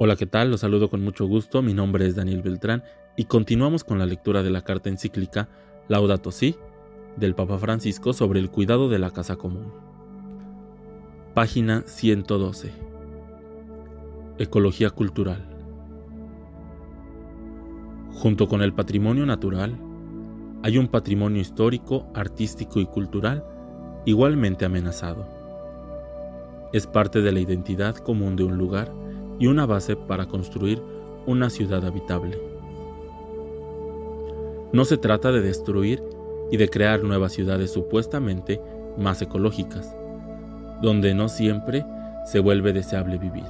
Hola, ¿qué tal? Los saludo con mucho gusto. Mi nombre es Daniel Beltrán y continuamos con la lectura de la carta encíclica Laudato Si del Papa Francisco sobre el cuidado de la casa común. Página 112. Ecología cultural. Junto con el patrimonio natural, hay un patrimonio histórico, artístico y cultural igualmente amenazado. Es parte de la identidad común de un lugar y una base para construir una ciudad habitable. No se trata de destruir y de crear nuevas ciudades supuestamente más ecológicas, donde no siempre se vuelve deseable vivir.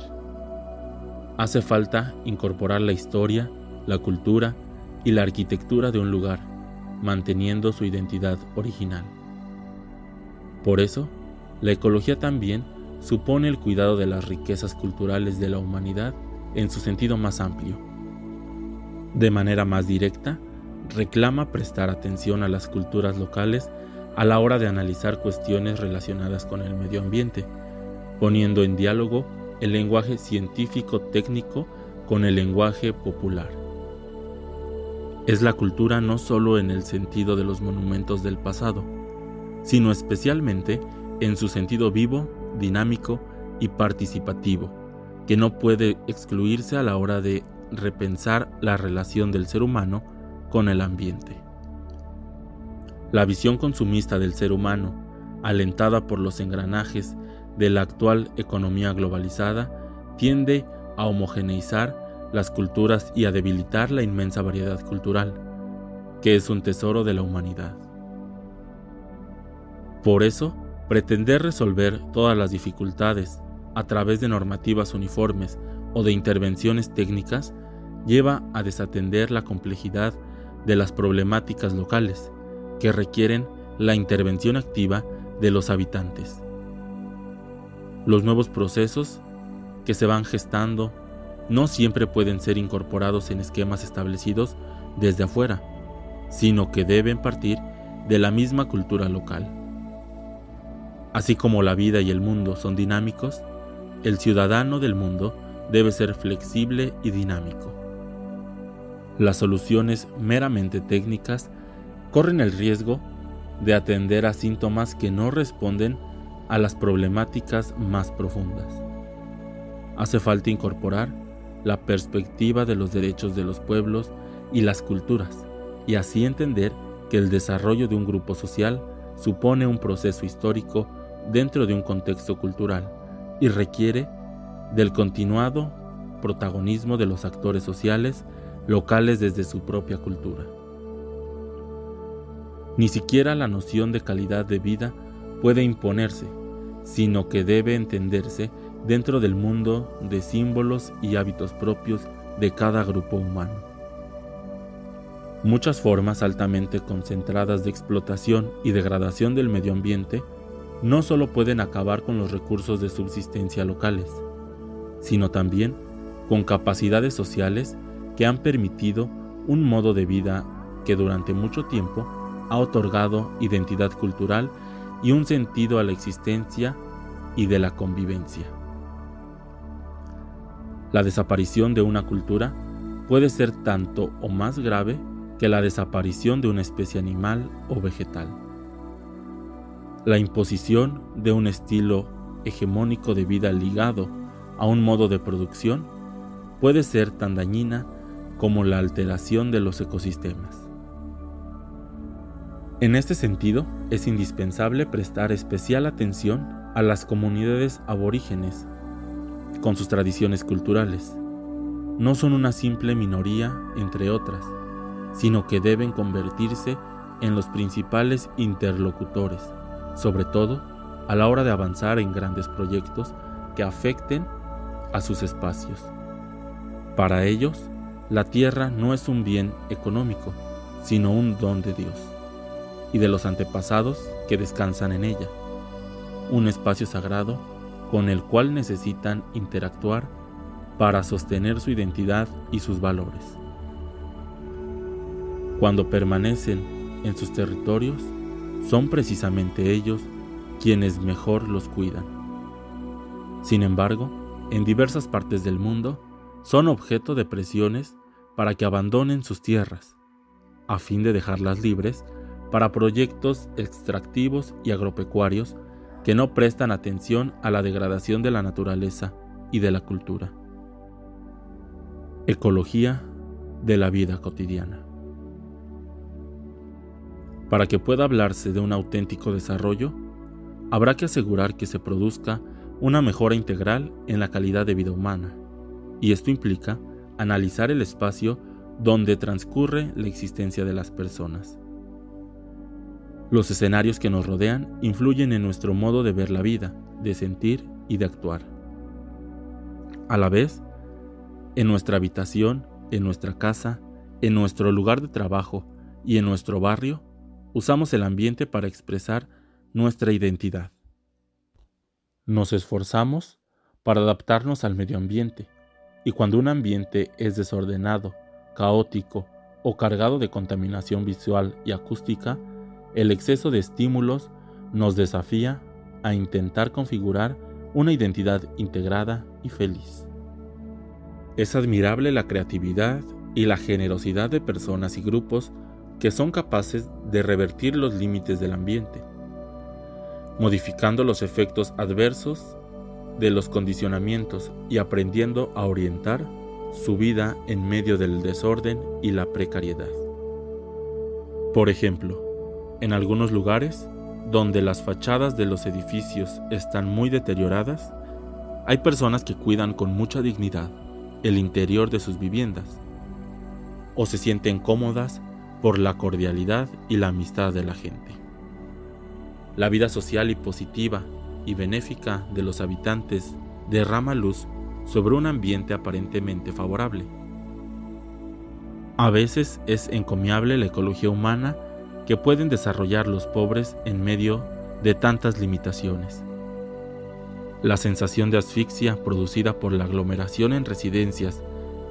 Hace falta incorporar la historia, la cultura y la arquitectura de un lugar, manteniendo su identidad original. Por eso, la ecología también supone el cuidado de las riquezas culturales de la humanidad en su sentido más amplio. De manera más directa, reclama prestar atención a las culturas locales a la hora de analizar cuestiones relacionadas con el medio ambiente, poniendo en diálogo el lenguaje científico técnico con el lenguaje popular. Es la cultura no solo en el sentido de los monumentos del pasado, sino especialmente en su sentido vivo dinámico y participativo, que no puede excluirse a la hora de repensar la relación del ser humano con el ambiente. La visión consumista del ser humano, alentada por los engranajes de la actual economía globalizada, tiende a homogeneizar las culturas y a debilitar la inmensa variedad cultural, que es un tesoro de la humanidad. Por eso, Pretender resolver todas las dificultades a través de normativas uniformes o de intervenciones técnicas lleva a desatender la complejidad de las problemáticas locales que requieren la intervención activa de los habitantes. Los nuevos procesos que se van gestando no siempre pueden ser incorporados en esquemas establecidos desde afuera, sino que deben partir de la misma cultura local. Así como la vida y el mundo son dinámicos, el ciudadano del mundo debe ser flexible y dinámico. Las soluciones meramente técnicas corren el riesgo de atender a síntomas que no responden a las problemáticas más profundas. Hace falta incorporar la perspectiva de los derechos de los pueblos y las culturas, y así entender que el desarrollo de un grupo social supone un proceso histórico dentro de un contexto cultural y requiere del continuado protagonismo de los actores sociales locales desde su propia cultura. Ni siquiera la noción de calidad de vida puede imponerse, sino que debe entenderse dentro del mundo de símbolos y hábitos propios de cada grupo humano. Muchas formas altamente concentradas de explotación y degradación del medio ambiente no solo pueden acabar con los recursos de subsistencia locales, sino también con capacidades sociales que han permitido un modo de vida que durante mucho tiempo ha otorgado identidad cultural y un sentido a la existencia y de la convivencia. La desaparición de una cultura puede ser tanto o más grave que la desaparición de una especie animal o vegetal. La imposición de un estilo hegemónico de vida ligado a un modo de producción puede ser tan dañina como la alteración de los ecosistemas. En este sentido, es indispensable prestar especial atención a las comunidades aborígenes con sus tradiciones culturales. No son una simple minoría entre otras, sino que deben convertirse en los principales interlocutores sobre todo a la hora de avanzar en grandes proyectos que afecten a sus espacios. Para ellos, la tierra no es un bien económico, sino un don de Dios y de los antepasados que descansan en ella, un espacio sagrado con el cual necesitan interactuar para sostener su identidad y sus valores. Cuando permanecen en sus territorios, son precisamente ellos quienes mejor los cuidan. Sin embargo, en diversas partes del mundo, son objeto de presiones para que abandonen sus tierras, a fin de dejarlas libres para proyectos extractivos y agropecuarios que no prestan atención a la degradación de la naturaleza y de la cultura. Ecología de la vida cotidiana. Para que pueda hablarse de un auténtico desarrollo, habrá que asegurar que se produzca una mejora integral en la calidad de vida humana, y esto implica analizar el espacio donde transcurre la existencia de las personas. Los escenarios que nos rodean influyen en nuestro modo de ver la vida, de sentir y de actuar. A la vez, en nuestra habitación, en nuestra casa, en nuestro lugar de trabajo y en nuestro barrio, usamos el ambiente para expresar nuestra identidad. Nos esforzamos para adaptarnos al medio ambiente, y cuando un ambiente es desordenado, caótico o cargado de contaminación visual y acústica, el exceso de estímulos nos desafía a intentar configurar una identidad integrada y feliz. Es admirable la creatividad y la generosidad de personas y grupos que son capaces de revertir los límites del ambiente, modificando los efectos adversos de los condicionamientos y aprendiendo a orientar su vida en medio del desorden y la precariedad. Por ejemplo, en algunos lugares, donde las fachadas de los edificios están muy deterioradas, hay personas que cuidan con mucha dignidad el interior de sus viviendas o se sienten cómodas por la cordialidad y la amistad de la gente. La vida social y positiva y benéfica de los habitantes derrama luz sobre un ambiente aparentemente favorable. A veces es encomiable la ecología humana que pueden desarrollar los pobres en medio de tantas limitaciones. La sensación de asfixia producida por la aglomeración en residencias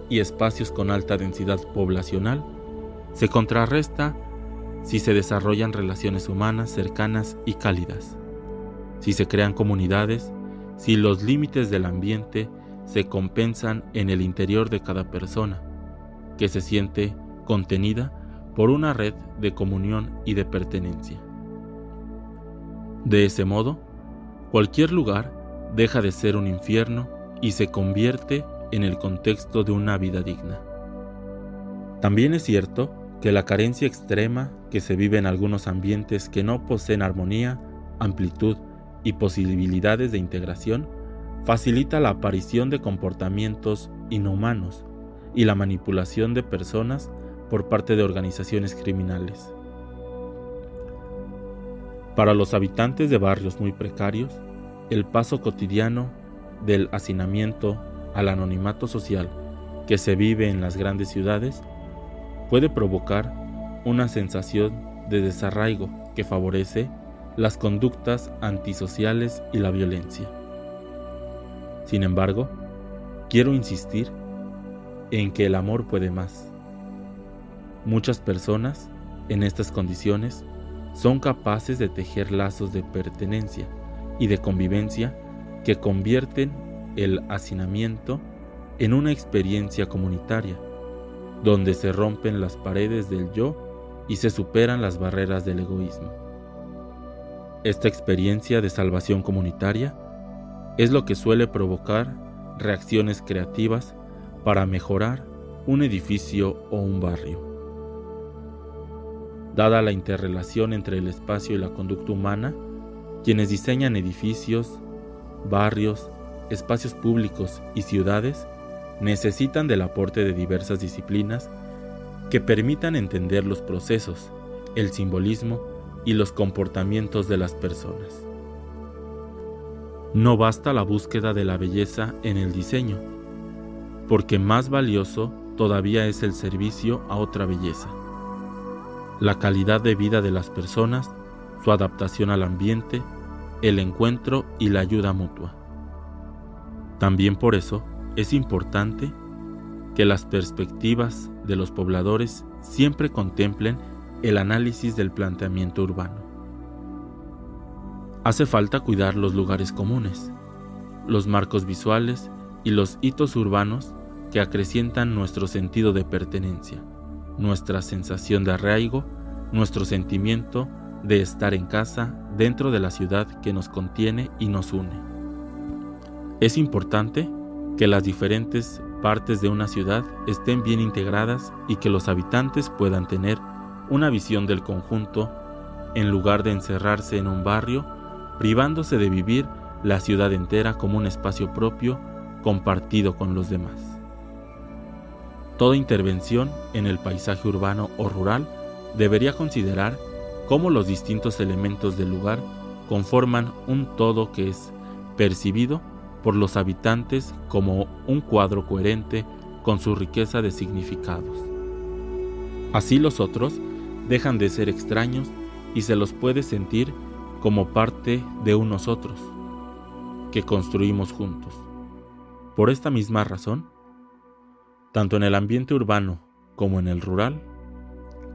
y espacios con alta densidad poblacional se contrarresta si se desarrollan relaciones humanas cercanas y cálidas, si se crean comunidades, si los límites del ambiente se compensan en el interior de cada persona, que se siente contenida por una red de comunión y de pertenencia. De ese modo, cualquier lugar deja de ser un infierno y se convierte en el contexto de una vida digna. También es cierto que la carencia extrema que se vive en algunos ambientes que no poseen armonía, amplitud y posibilidades de integración facilita la aparición de comportamientos inhumanos y la manipulación de personas por parte de organizaciones criminales. Para los habitantes de barrios muy precarios, el paso cotidiano del hacinamiento al anonimato social que se vive en las grandes ciudades puede provocar una sensación de desarraigo que favorece las conductas antisociales y la violencia. Sin embargo, quiero insistir en que el amor puede más. Muchas personas en estas condiciones son capaces de tejer lazos de pertenencia y de convivencia que convierten el hacinamiento en una experiencia comunitaria, donde se rompen las paredes del yo y se superan las barreras del egoísmo. Esta experiencia de salvación comunitaria es lo que suele provocar reacciones creativas para mejorar un edificio o un barrio. Dada la interrelación entre el espacio y la conducta humana, quienes diseñan edificios, barrios, espacios públicos y ciudades necesitan del aporte de diversas disciplinas que permitan entender los procesos, el simbolismo y los comportamientos de las personas. No basta la búsqueda de la belleza en el diseño, porque más valioso todavía es el servicio a otra belleza. La calidad de vida de las personas, su adaptación al ambiente, el encuentro y la ayuda mutua. También por eso es importante que las perspectivas de los pobladores siempre contemplen el análisis del planteamiento urbano. Hace falta cuidar los lugares comunes, los marcos visuales y los hitos urbanos que acrecientan nuestro sentido de pertenencia, nuestra sensación de arraigo, nuestro sentimiento de estar en casa dentro de la ciudad que nos contiene y nos une. Es importante que las diferentes partes de una ciudad estén bien integradas y que los habitantes puedan tener una visión del conjunto en lugar de encerrarse en un barrio, privándose de vivir la ciudad entera como un espacio propio compartido con los demás. Toda intervención en el paisaje urbano o rural debería considerar cómo los distintos elementos del lugar conforman un todo que es percibido por los habitantes como un cuadro coherente con su riqueza de significados. Así los otros dejan de ser extraños y se los puede sentir como parte de unos otros que construimos juntos. Por esta misma razón, tanto en el ambiente urbano como en el rural,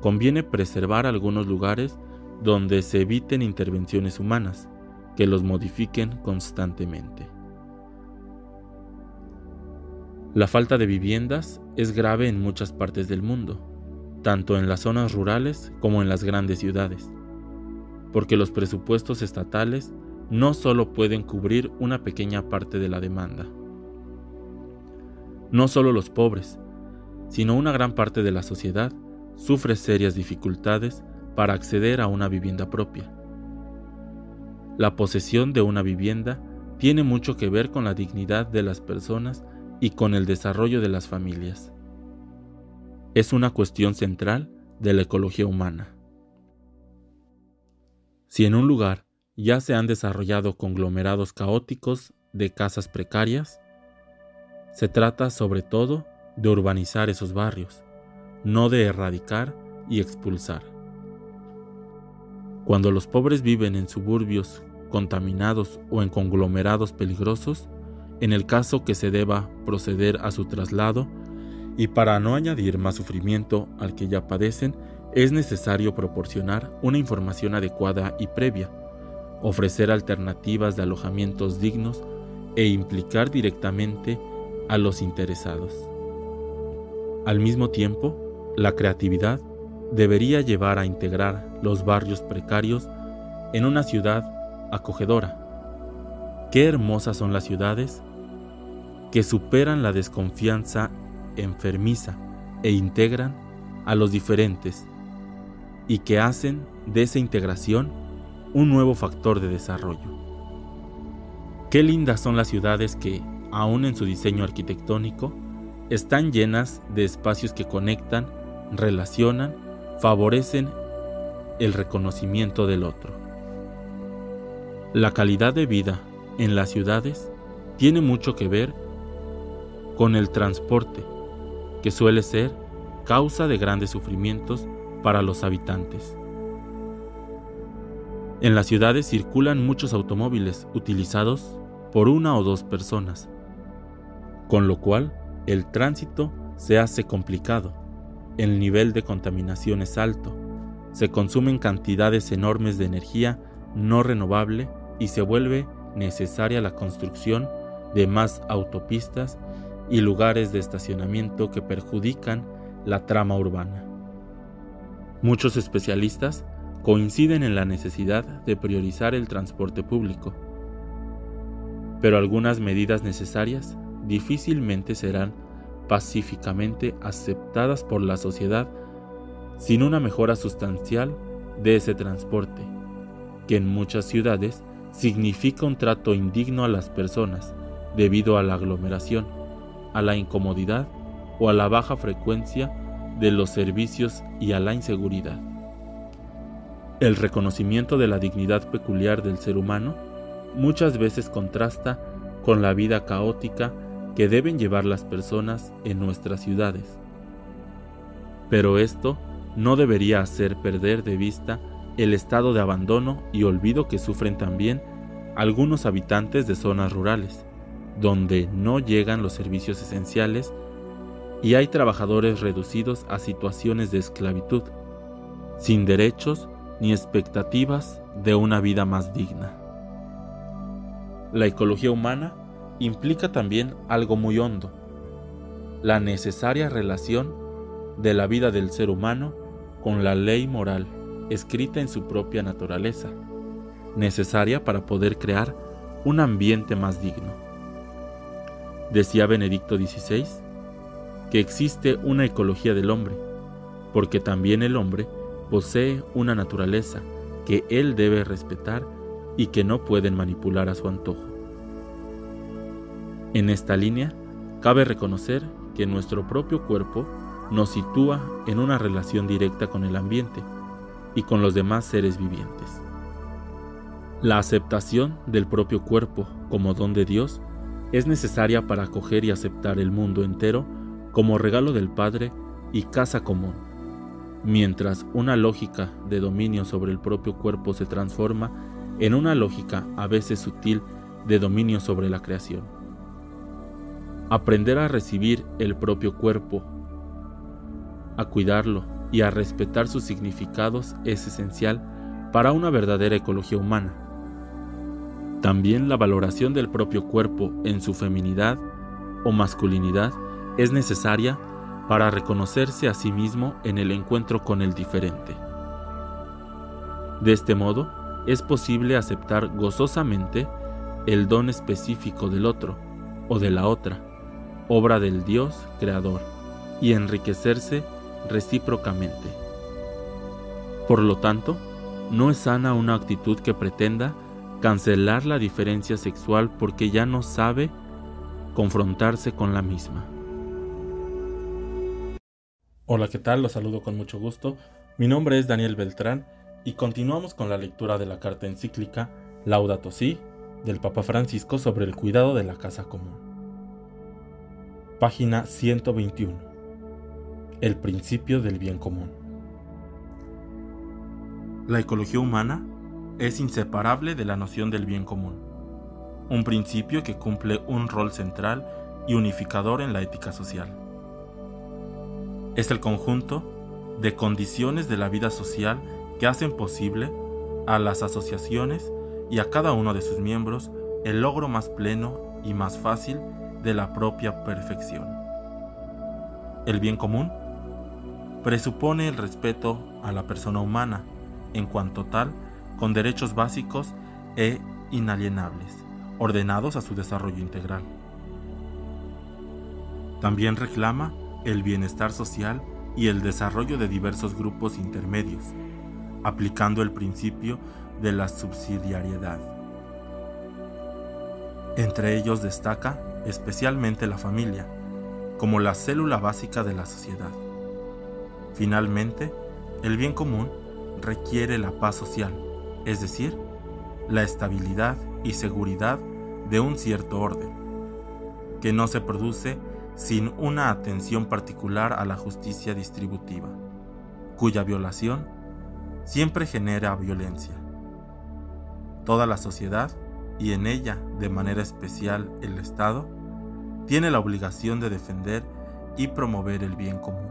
conviene preservar algunos lugares donde se eviten intervenciones humanas que los modifiquen constantemente. La falta de viviendas es grave en muchas partes del mundo, tanto en las zonas rurales como en las grandes ciudades, porque los presupuestos estatales no solo pueden cubrir una pequeña parte de la demanda. No solo los pobres, sino una gran parte de la sociedad sufre serias dificultades para acceder a una vivienda propia. La posesión de una vivienda tiene mucho que ver con la dignidad de las personas y con el desarrollo de las familias. Es una cuestión central de la ecología humana. Si en un lugar ya se han desarrollado conglomerados caóticos de casas precarias, se trata sobre todo de urbanizar esos barrios, no de erradicar y expulsar. Cuando los pobres viven en suburbios contaminados o en conglomerados peligrosos, en el caso que se deba proceder a su traslado, y para no añadir más sufrimiento al que ya padecen, es necesario proporcionar una información adecuada y previa, ofrecer alternativas de alojamientos dignos e implicar directamente a los interesados. Al mismo tiempo, la creatividad debería llevar a integrar los barrios precarios en una ciudad acogedora. Qué hermosas son las ciudades que superan la desconfianza enfermiza e integran a los diferentes y que hacen de esa integración un nuevo factor de desarrollo. Qué lindas son las ciudades que, aun en su diseño arquitectónico, están llenas de espacios que conectan, relacionan, favorecen el reconocimiento del otro. La calidad de vida en las ciudades tiene mucho que ver con el transporte, que suele ser causa de grandes sufrimientos para los habitantes. En las ciudades circulan muchos automóviles utilizados por una o dos personas, con lo cual el tránsito se hace complicado, el nivel de contaminación es alto, se consumen cantidades enormes de energía no renovable y se vuelve necesaria la construcción de más autopistas y lugares de estacionamiento que perjudican la trama urbana. Muchos especialistas coinciden en la necesidad de priorizar el transporte público, pero algunas medidas necesarias difícilmente serán pacíficamente aceptadas por la sociedad sin una mejora sustancial de ese transporte, que en muchas ciudades significa un trato indigno a las personas debido a la aglomeración a la incomodidad o a la baja frecuencia de los servicios y a la inseguridad. El reconocimiento de la dignidad peculiar del ser humano muchas veces contrasta con la vida caótica que deben llevar las personas en nuestras ciudades. Pero esto no debería hacer perder de vista el estado de abandono y olvido que sufren también algunos habitantes de zonas rurales donde no llegan los servicios esenciales y hay trabajadores reducidos a situaciones de esclavitud, sin derechos ni expectativas de una vida más digna. La ecología humana implica también algo muy hondo, la necesaria relación de la vida del ser humano con la ley moral escrita en su propia naturaleza, necesaria para poder crear un ambiente más digno. Decía Benedicto XVI que existe una ecología del hombre, porque también el hombre posee una naturaleza que él debe respetar y que no pueden manipular a su antojo. En esta línea, cabe reconocer que nuestro propio cuerpo nos sitúa en una relación directa con el ambiente y con los demás seres vivientes. La aceptación del propio cuerpo como don de Dios es necesaria para acoger y aceptar el mundo entero como regalo del Padre y casa común, mientras una lógica de dominio sobre el propio cuerpo se transforma en una lógica a veces sutil de dominio sobre la creación. Aprender a recibir el propio cuerpo, a cuidarlo y a respetar sus significados es esencial para una verdadera ecología humana. También la valoración del propio cuerpo en su feminidad o masculinidad es necesaria para reconocerse a sí mismo en el encuentro con el diferente. De este modo, es posible aceptar gozosamente el don específico del otro o de la otra, obra del Dios creador, y enriquecerse recíprocamente. Por lo tanto, no es sana una actitud que pretenda cancelar la diferencia sexual porque ya no sabe confrontarse con la misma. Hola, ¿qué tal? Los saludo con mucho gusto. Mi nombre es Daniel Beltrán y continuamos con la lectura de la carta encíclica Laudato Si del Papa Francisco sobre el cuidado de la casa común. Página 121 el principio del bien común. La ecología humana es inseparable de la noción del bien común, un principio que cumple un rol central y unificador en la ética social. Es el conjunto de condiciones de la vida social que hacen posible a las asociaciones y a cada uno de sus miembros el logro más pleno y más fácil de la propia perfección. El bien común presupone el respeto a la persona humana en cuanto tal, con derechos básicos e inalienables, ordenados a su desarrollo integral. También reclama el bienestar social y el desarrollo de diversos grupos intermedios, aplicando el principio de la subsidiariedad. Entre ellos destaca especialmente la familia, como la célula básica de la sociedad. Finalmente, el bien común requiere la paz social, es decir, la estabilidad y seguridad de un cierto orden, que no se produce sin una atención particular a la justicia distributiva, cuya violación siempre genera violencia. Toda la sociedad, y en ella de manera especial el Estado, tiene la obligación de defender y promover el bien común.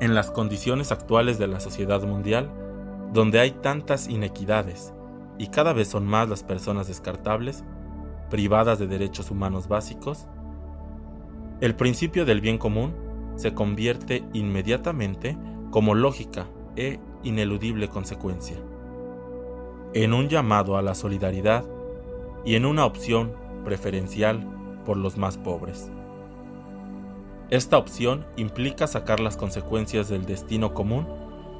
En las condiciones actuales de la sociedad mundial, donde hay tantas inequidades y cada vez son más las personas descartables, privadas de derechos humanos básicos, el principio del bien común se convierte inmediatamente como lógica e ineludible consecuencia, en un llamado a la solidaridad y en una opción preferencial por los más pobres. Esta opción implica sacar las consecuencias del destino común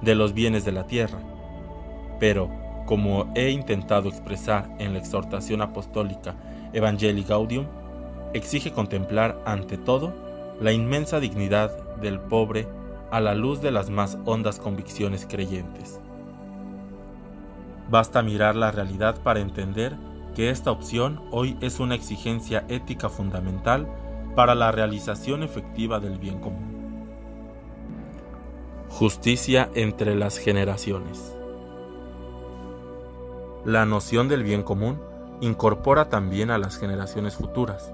de los bienes de la tierra, pero, como he intentado expresar en la exhortación apostólica Evangelii Gaudium, exige contemplar ante todo la inmensa dignidad del pobre a la luz de las más hondas convicciones creyentes. Basta mirar la realidad para entender que esta opción hoy es una exigencia ética fundamental para la realización efectiva del bien común. Justicia entre las generaciones. La noción del bien común incorpora también a las generaciones futuras.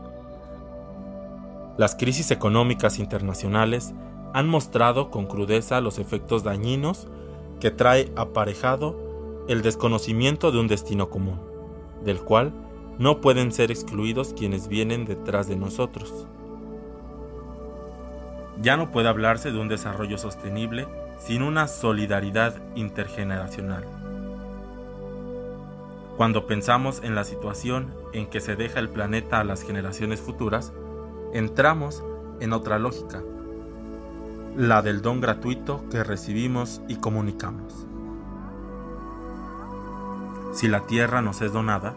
Las crisis económicas internacionales han mostrado con crudeza los efectos dañinos que trae aparejado el desconocimiento de un destino común, del cual no pueden ser excluidos quienes vienen detrás de nosotros. Ya no puede hablarse de un desarrollo sostenible sin una solidaridad intergeneracional. Cuando pensamos en la situación en que se deja el planeta a las generaciones futuras, entramos en otra lógica, la del don gratuito que recibimos y comunicamos. Si la tierra nos es donada,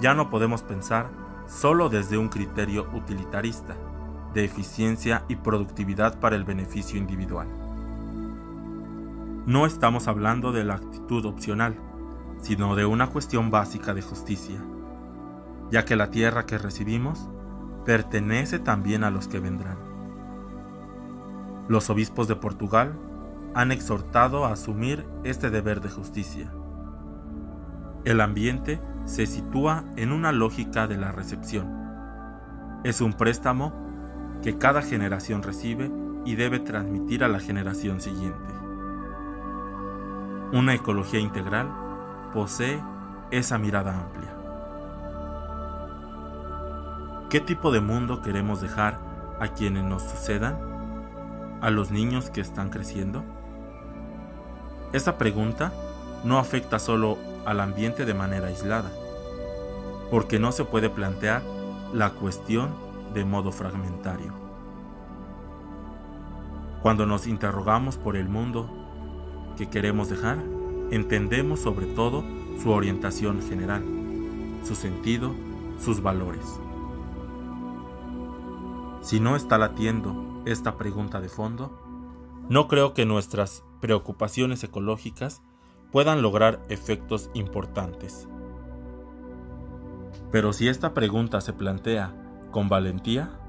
ya no podemos pensar solo desde un criterio utilitarista, de eficiencia y productividad para el beneficio individual. No estamos hablando de la actitud opcional, sino de una cuestión básica de justicia, ya que la tierra que recibimos pertenece también a los que vendrán. Los obispos de Portugal han exhortado a asumir este deber de justicia el ambiente se sitúa en una lógica de la recepción. Es un préstamo que cada generación recibe y debe transmitir a la generación siguiente. Una ecología integral posee esa mirada amplia. ¿Qué tipo de mundo queremos dejar a quienes nos sucedan? ¿A los niños que están creciendo? Esta pregunta no afecta solo al ambiente de manera aislada, porque no se puede plantear la cuestión de modo fragmentario. Cuando nos interrogamos por el mundo que queremos dejar, entendemos sobre todo su orientación general, su sentido, sus valores. Si no está latiendo esta pregunta de fondo, no creo que nuestras preocupaciones ecológicas puedan lograr efectos importantes. Pero si esta pregunta se plantea con valentía,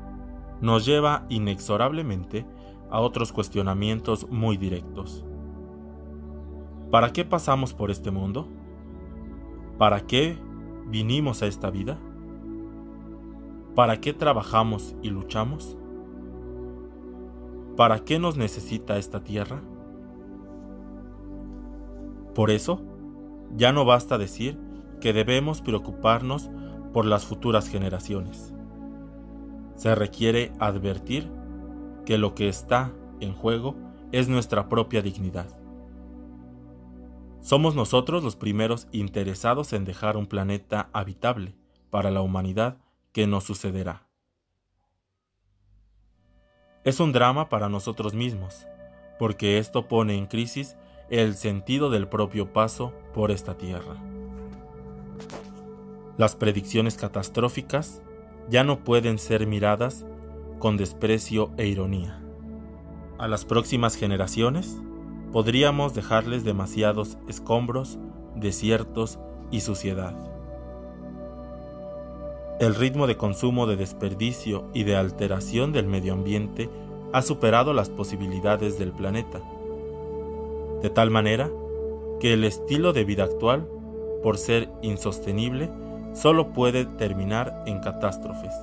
nos lleva inexorablemente a otros cuestionamientos muy directos. ¿Para qué pasamos por este mundo? ¿Para qué vinimos a esta vida? ¿Para qué trabajamos y luchamos? ¿Para qué nos necesita esta tierra? Por eso, ya no basta decir que debemos preocuparnos por las futuras generaciones. Se requiere advertir que lo que está en juego es nuestra propia dignidad. Somos nosotros los primeros interesados en dejar un planeta habitable para la humanidad que nos sucederá. Es un drama para nosotros mismos, porque esto pone en crisis el sentido del propio paso por esta tierra. Las predicciones catastróficas ya no pueden ser miradas con desprecio e ironía. A las próximas generaciones podríamos dejarles demasiados escombros, desiertos y suciedad. El ritmo de consumo de desperdicio y de alteración del medio ambiente ha superado las posibilidades del planeta de tal manera que el estilo de vida actual, por ser insostenible, solo puede terminar en catástrofes,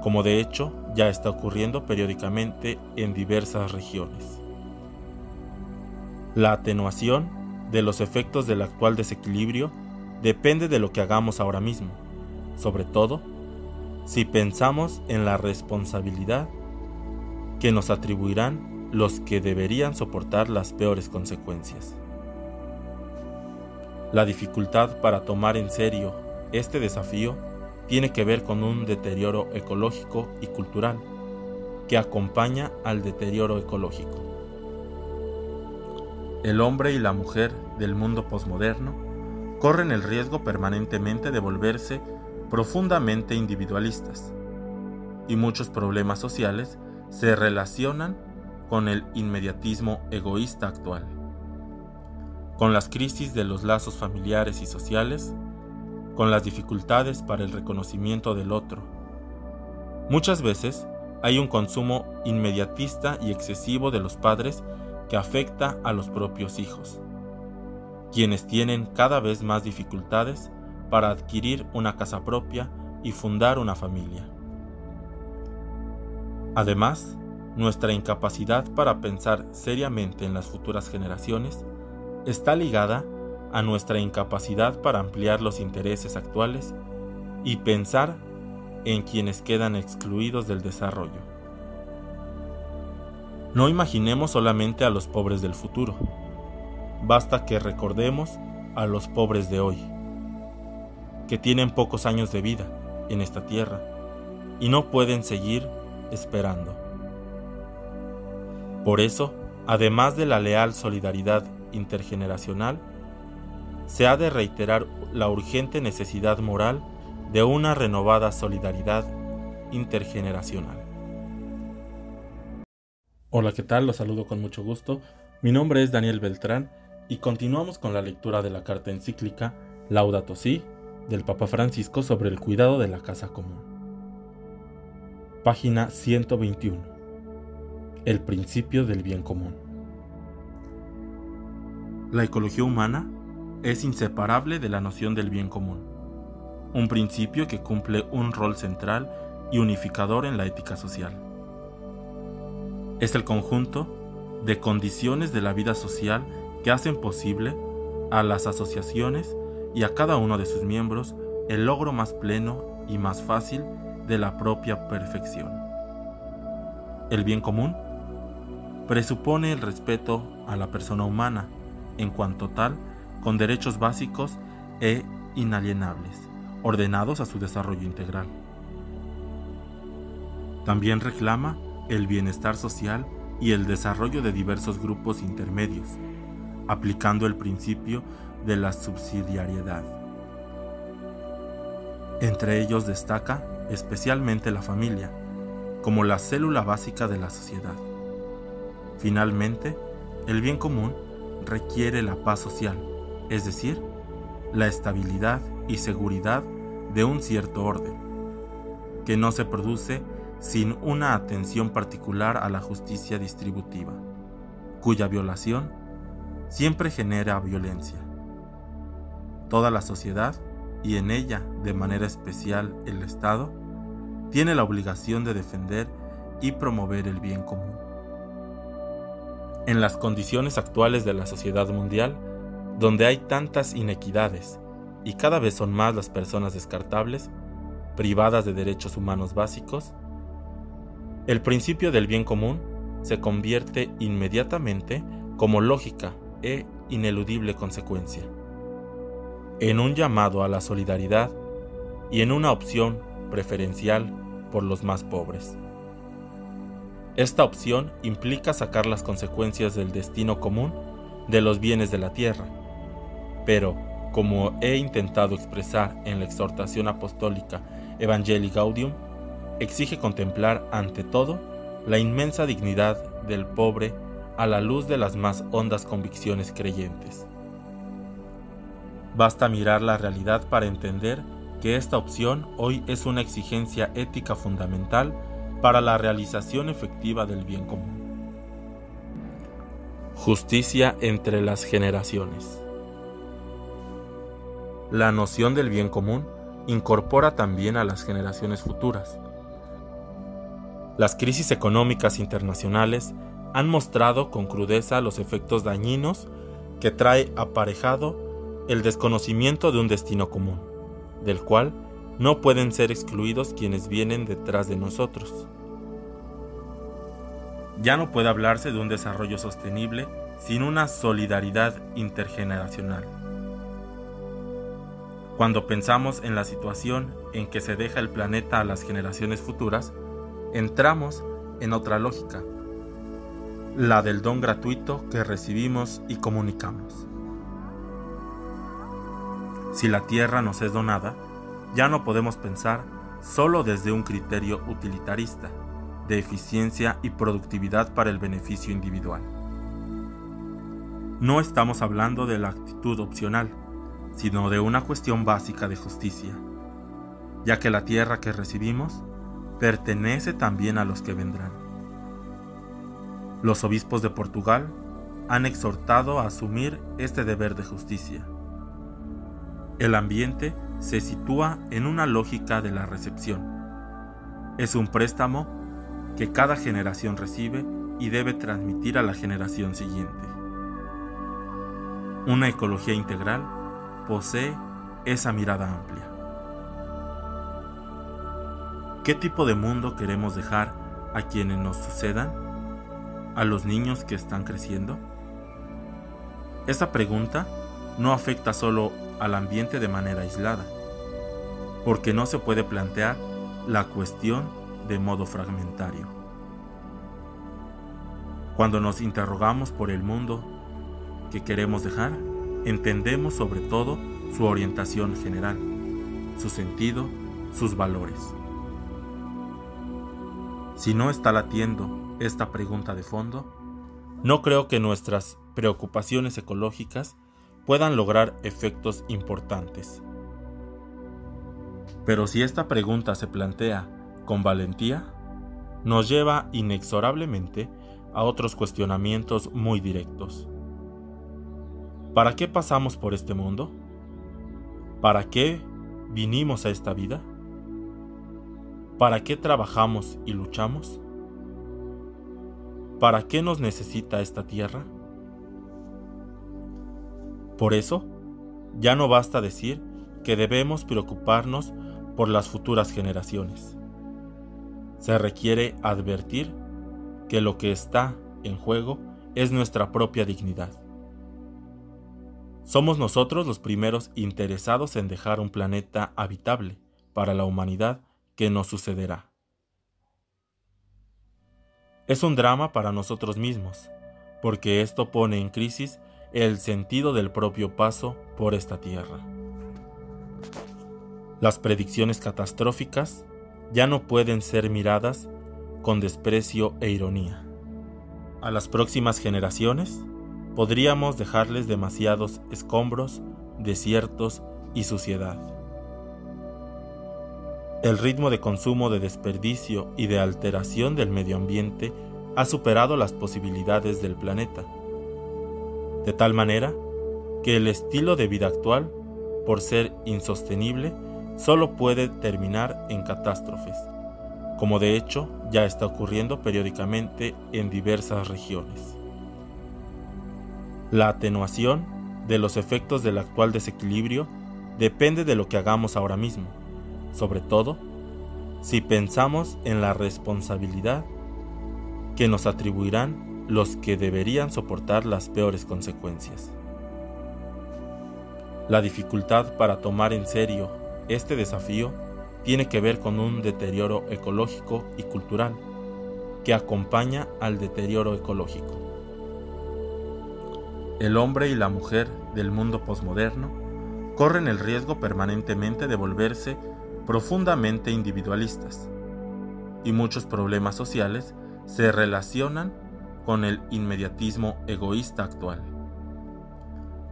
como de hecho ya está ocurriendo periódicamente en diversas regiones. La atenuación de los efectos del actual desequilibrio depende de lo que hagamos ahora mismo, sobre todo si pensamos en la responsabilidad que nos atribuirán los que deberían soportar las peores consecuencias. La dificultad para tomar en serio este desafío tiene que ver con un deterioro ecológico y cultural que acompaña al deterioro ecológico. El hombre y la mujer del mundo posmoderno corren el riesgo permanentemente de volverse profundamente individualistas, y muchos problemas sociales se relacionan con el inmediatismo egoísta actual, con las crisis de los lazos familiares y sociales, con las dificultades para el reconocimiento del otro. Muchas veces hay un consumo inmediatista y excesivo de los padres que afecta a los propios hijos, quienes tienen cada vez más dificultades para adquirir una casa propia y fundar una familia. Además, nuestra incapacidad para pensar seriamente en las futuras generaciones está ligada a nuestra incapacidad para ampliar los intereses actuales y pensar en quienes quedan excluidos del desarrollo. No imaginemos solamente a los pobres del futuro. Basta que recordemos a los pobres de hoy, que tienen pocos años de vida en esta tierra y no pueden seguir esperando. Por eso, además de la leal solidaridad intergeneracional, se ha de reiterar la urgente necesidad moral de una renovada solidaridad intergeneracional. Hola, ¿qué tal? Los saludo con mucho gusto. Mi nombre es Daniel Beltrán y continuamos con la lectura de la carta encíclica Laudato Si del Papa Francisco sobre el cuidado de la casa común. Página 121. El principio del bien común. La ecología humana es inseparable de la noción del bien común, un principio que cumple un rol central y unificador en la ética social. Es el conjunto de condiciones de la vida social que hacen posible a las asociaciones y a cada uno de sus miembros el logro más pleno y más fácil de la propia perfección. El bien común presupone el respeto a la persona humana en cuanto tal con derechos básicos e inalienables, ordenados a su desarrollo integral. También reclama el bienestar social y el desarrollo de diversos grupos intermedios, aplicando el principio de la subsidiariedad. Entre ellos destaca especialmente la familia, como la célula básica de la sociedad. Finalmente, el bien común requiere la paz social, es decir, la estabilidad y seguridad de un cierto orden, que no se produce sin una atención particular a la justicia distributiva, cuya violación siempre genera violencia. Toda la sociedad, y en ella de manera especial el Estado, tiene la obligación de defender y promover el bien común. En las condiciones actuales de la sociedad mundial, donde hay tantas inequidades y cada vez son más las personas descartables, privadas de derechos humanos básicos, el principio del bien común se convierte inmediatamente como lógica e ineludible consecuencia, en un llamado a la solidaridad y en una opción preferencial por los más pobres. Esta opción implica sacar las consecuencias del destino común de los bienes de la tierra, pero, como he intentado expresar en la exhortación apostólica Evangelii Gaudium, exige contemplar ante todo la inmensa dignidad del pobre a la luz de las más hondas convicciones creyentes. Basta mirar la realidad para entender que esta opción hoy es una exigencia ética fundamental para la realización efectiva del bien común. Justicia entre las generaciones. La noción del bien común incorpora también a las generaciones futuras. Las crisis económicas internacionales han mostrado con crudeza los efectos dañinos que trae aparejado el desconocimiento de un destino común, del cual no pueden ser excluidos quienes vienen detrás de nosotros. Ya no puede hablarse de un desarrollo sostenible sin una solidaridad intergeneracional. Cuando pensamos en la situación en que se deja el planeta a las generaciones futuras, entramos en otra lógica, la del don gratuito que recibimos y comunicamos. Si la tierra nos es donada, ya no podemos pensar solo desde un criterio utilitarista, de eficiencia y productividad para el beneficio individual. No estamos hablando de la actitud opcional, sino de una cuestión básica de justicia, ya que la tierra que recibimos pertenece también a los que vendrán. Los obispos de Portugal han exhortado a asumir este deber de justicia. El ambiente se sitúa en una lógica de la recepción. Es un préstamo que cada generación recibe y debe transmitir a la generación siguiente. Una ecología integral posee esa mirada amplia. ¿Qué tipo de mundo queremos dejar a quienes nos sucedan? a los niños que están creciendo? Esta pregunta no afecta solo al ambiente de manera aislada, porque no se puede plantear la cuestión de modo fragmentario. Cuando nos interrogamos por el mundo que queremos dejar, entendemos sobre todo su orientación general, su sentido, sus valores. Si no está latiendo esta pregunta de fondo, no creo que nuestras preocupaciones ecológicas puedan lograr efectos importantes. Pero si esta pregunta se plantea con valentía, nos lleva inexorablemente a otros cuestionamientos muy directos. ¿Para qué pasamos por este mundo? ¿Para qué vinimos a esta vida? ¿Para qué trabajamos y luchamos? ¿Para qué nos necesita esta tierra? Por eso, ya no basta decir que debemos preocuparnos por las futuras generaciones. Se requiere advertir que lo que está en juego es nuestra propia dignidad. Somos nosotros los primeros interesados en dejar un planeta habitable para la humanidad que sucederá. Es un drama para nosotros mismos, porque esto pone en crisis el sentido del propio paso por esta tierra. Las predicciones catastróficas ya no pueden ser miradas con desprecio e ironía. A las próximas generaciones podríamos dejarles demasiados escombros, desiertos y suciedad. El ritmo de consumo de desperdicio y de alteración del medio ambiente ha superado las posibilidades del planeta de tal manera que el estilo de vida actual, por ser insostenible, solo puede terminar en catástrofes, como de hecho ya está ocurriendo periódicamente en diversas regiones. La atenuación de los efectos del actual desequilibrio depende de lo que hagamos ahora mismo, sobre todo si pensamos en la responsabilidad que nos atribuirán los que deberían soportar las peores consecuencias. La dificultad para tomar en serio este desafío tiene que ver con un deterioro ecológico y cultural que acompaña al deterioro ecológico. El hombre y la mujer del mundo posmoderno corren el riesgo permanentemente de volverse profundamente individualistas, y muchos problemas sociales se relacionan con el inmediatismo egoísta actual,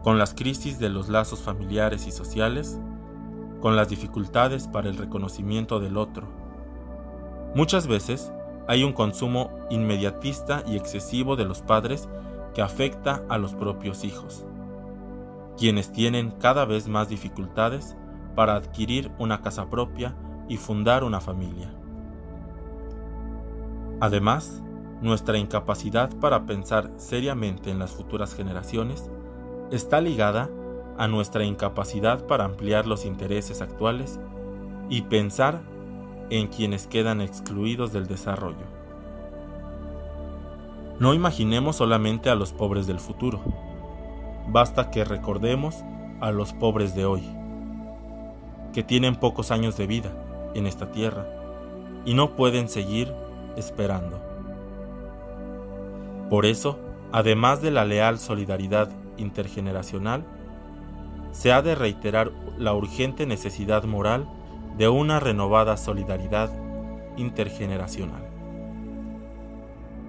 con las crisis de los lazos familiares y sociales, con las dificultades para el reconocimiento del otro. Muchas veces hay un consumo inmediatista y excesivo de los padres que afecta a los propios hijos, quienes tienen cada vez más dificultades para adquirir una casa propia y fundar una familia. Además, nuestra incapacidad para pensar seriamente en las futuras generaciones está ligada a nuestra incapacidad para ampliar los intereses actuales y pensar en quienes quedan excluidos del desarrollo. No imaginemos solamente a los pobres del futuro, basta que recordemos a los pobres de hoy, que tienen pocos años de vida en esta tierra y no pueden seguir esperando. Por eso, además de la leal solidaridad intergeneracional, se ha de reiterar la urgente necesidad moral de una renovada solidaridad intergeneracional.